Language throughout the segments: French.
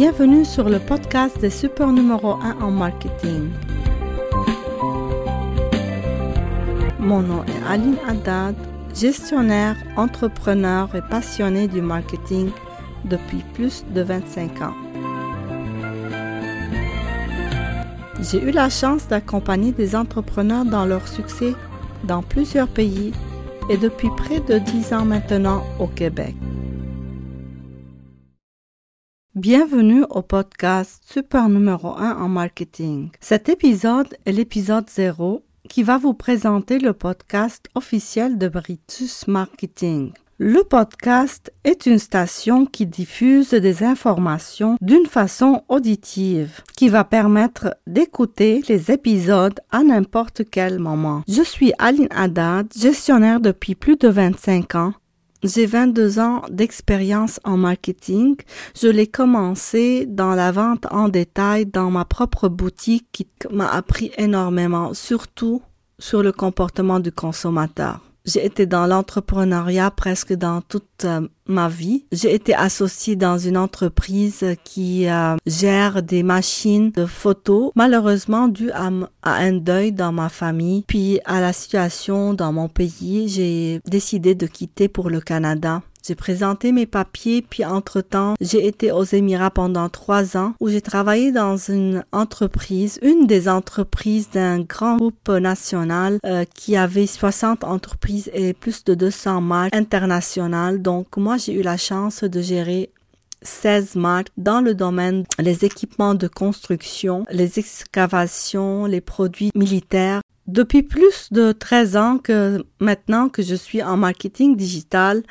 Bienvenue sur le podcast des super numéro 1 en marketing. Mon nom est Aline Haddad, gestionnaire, entrepreneur et passionné du marketing depuis plus de 25 ans. J'ai eu la chance d'accompagner des entrepreneurs dans leur succès dans plusieurs pays et depuis près de 10 ans maintenant au Québec. Bienvenue au podcast Super numéro 1 en marketing. Cet épisode est l'épisode 0 qui va vous présenter le podcast officiel de Britus Marketing. Le podcast est une station qui diffuse des informations d'une façon auditive, qui va permettre d'écouter les épisodes à n'importe quel moment. Je suis Aline Haddad, gestionnaire depuis plus de 25 ans j'ai 22 ans d'expérience en marketing. Je l'ai commencé dans la vente en détail dans ma propre boutique qui m'a appris énormément, surtout sur le comportement du consommateur. J'ai été dans l'entrepreneuriat presque dans toute euh, ma vie. J'ai été associée dans une entreprise qui euh, gère des machines de photos. Malheureusement, dû à, à, un deuil dans ma famille, puis à la situation dans mon pays, j'ai décidé de quitter pour le Canada. J'ai présenté mes papiers, puis entre-temps, j'ai été aux Émirats pendant trois ans où j'ai travaillé dans une entreprise, une des entreprises d'un grand groupe national euh, qui avait 60 entreprises et plus de 200 marques internationales. Donc moi, j'ai eu la chance de gérer 16 marques dans le domaine les équipements de construction, les excavations, les produits militaires. Depuis plus de 13 ans que maintenant que je suis en marketing digital,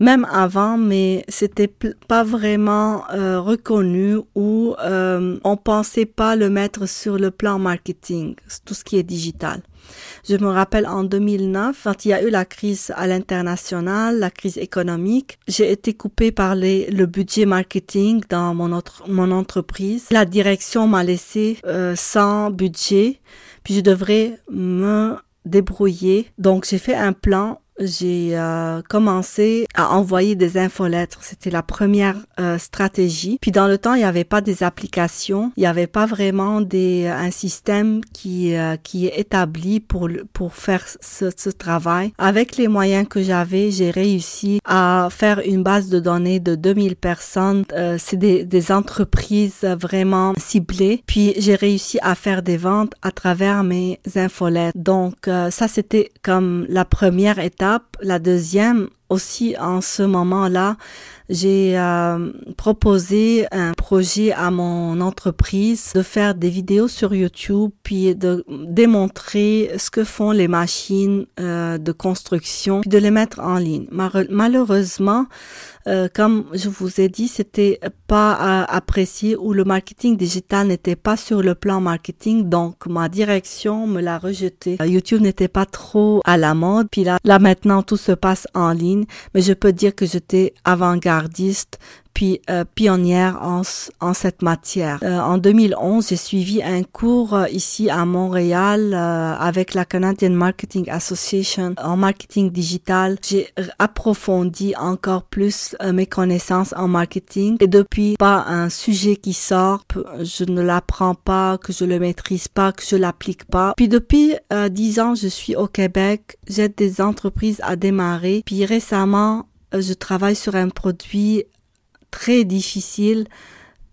même avant, mais c'était pas vraiment euh, reconnu ou euh, on pensait pas le mettre sur le plan marketing, tout ce qui est digital. Je me rappelle en 2009, quand il y a eu la crise à l'international, la crise économique, j'ai été coupée par les, le budget marketing dans mon, autre, mon entreprise. La direction m'a laissé euh, sans budget, puis je devrais me débrouiller. Donc j'ai fait un plan j'ai euh, commencé à envoyer des infolettres. C'était la première euh, stratégie. Puis dans le temps, il n'y avait pas des applications, il n'y avait pas vraiment des euh, un système qui qui est établi pour pour faire ce, ce travail. Avec les moyens que j'avais, j'ai réussi à faire une base de données de 2000 personnes. C'est des, des entreprises vraiment ciblées. Puis j'ai réussi à faire des ventes à travers mes infolettres. Donc ça, c'était comme la première étape up la deuxième, aussi en ce moment-là, j'ai euh, proposé un projet à mon entreprise de faire des vidéos sur YouTube puis de démontrer ce que font les machines euh, de construction puis de les mettre en ligne. Malheureusement, euh, comme je vous ai dit, c'était pas apprécié ou le marketing digital n'était pas sur le plan marketing, donc ma direction me l'a rejeté. YouTube n'était pas trop à la mode, puis là, là maintenant tout se passe en ligne, mais je peux dire que j'étais avant-gardiste euh, pionnière en, en cette matière. Euh, en 2011, j'ai suivi un cours euh, ici à Montréal avec la Canadian Marketing Association en marketing digital. J'ai approfondi encore plus mes connaissances en marketing et depuis pas un sujet qui sort, je ne l'apprends pas, que je le maîtrise pas, que je l'applique pas. Puis depuis dix ans, je suis au Québec, j'aide des entreprises à démarrer. Puis récemment, je travaille sur un produit très difficile,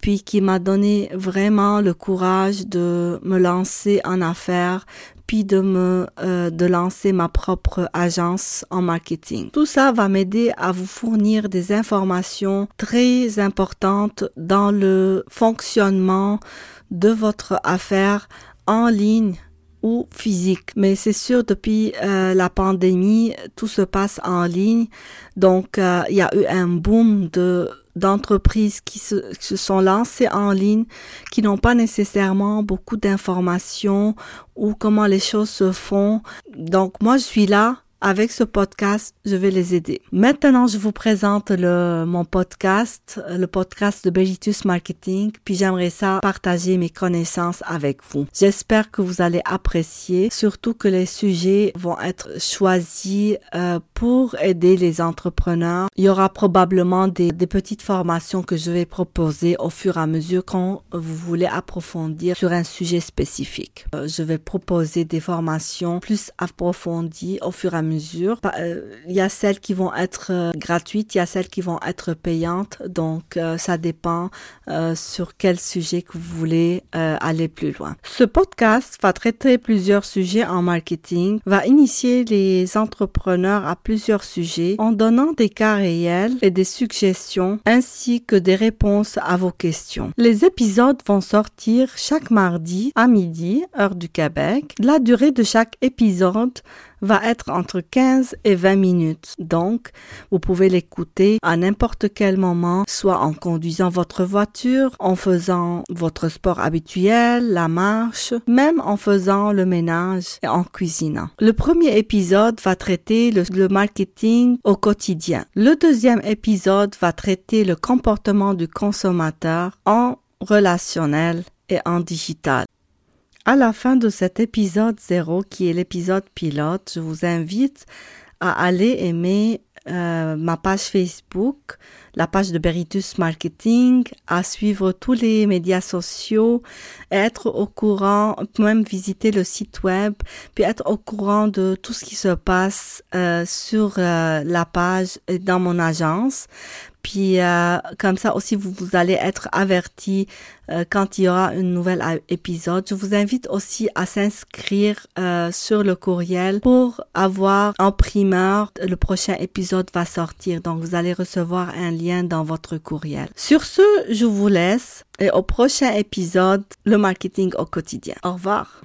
puis qui m'a donné vraiment le courage de me lancer en affaires, puis de me euh, de lancer ma propre agence en marketing. Tout ça va m'aider à vous fournir des informations très importantes dans le fonctionnement de votre affaire en ligne ou physique. Mais c'est sûr, depuis euh, la pandémie, tout se passe en ligne. Donc, euh, il y a eu un boom de d'entreprises qui se, se, sont lancées en ligne, qui n'ont pas nécessairement beaucoup d'informations ou comment les choses se font. Donc moi, je suis là avec ce podcast, je vais les aider. Maintenant, je vous présente le, mon podcast, le podcast de Beritus Marketing, puis j'aimerais ça partager mes connaissances avec vous. J'espère que vous allez apprécier, surtout que les sujets vont être choisis euh, pour aider les entrepreneurs. Il y aura probablement des, des petites formations que je vais proposer au fur et à mesure quand vous voulez approfondir sur un sujet spécifique. Euh, je vais proposer des formations plus approfondies au fur et à mesure euh, il y a celles qui vont être euh, gratuites, il y a celles qui vont être payantes. Donc, euh, ça dépend sur quel sujet que vous voulez aller plus loin. Ce podcast va traiter plusieurs sujets en marketing, va initier les entrepreneurs à plusieurs sujets en donnant des cas réels et des suggestions ainsi que des réponses à vos questions. Les épisodes vont sortir chaque mardi à midi, heure du Québec. La durée de chaque épisode va être entre 15 et 20 minutes. Donc, vous pouvez l'écouter à n'importe quel moment, soit en conduisant votre voiture, en faisant votre sport habituel, la marche, même en faisant le ménage et en cuisinant. Le premier épisode va traiter le, marketing au quotidien. Le deuxième épisode va traiter le comportement du consommateur en relationnel et en digital. À la fin de cet épisode 0, qui est l'épisode pilote, je vous invite à aller aimer euh, ma page Facebook, la page de Beritus Marketing, à suivre tous les médias sociaux, être au courant, même visiter le site web, puis être au courant de tout ce qui se passe euh, sur euh, la page et dans mon agence. Puis euh, comme ça aussi, vous, vous allez être averti euh, quand il y aura une nouvelle épisode. Je vous invite aussi à s'inscrire euh, sur le courriel pour avoir en primeur le prochain épisode va sortir. Donc vous allez recevoir un lien dans votre courriel. Sur ce, je vous laisse et au prochain épisode, le marketing au quotidien. Au revoir.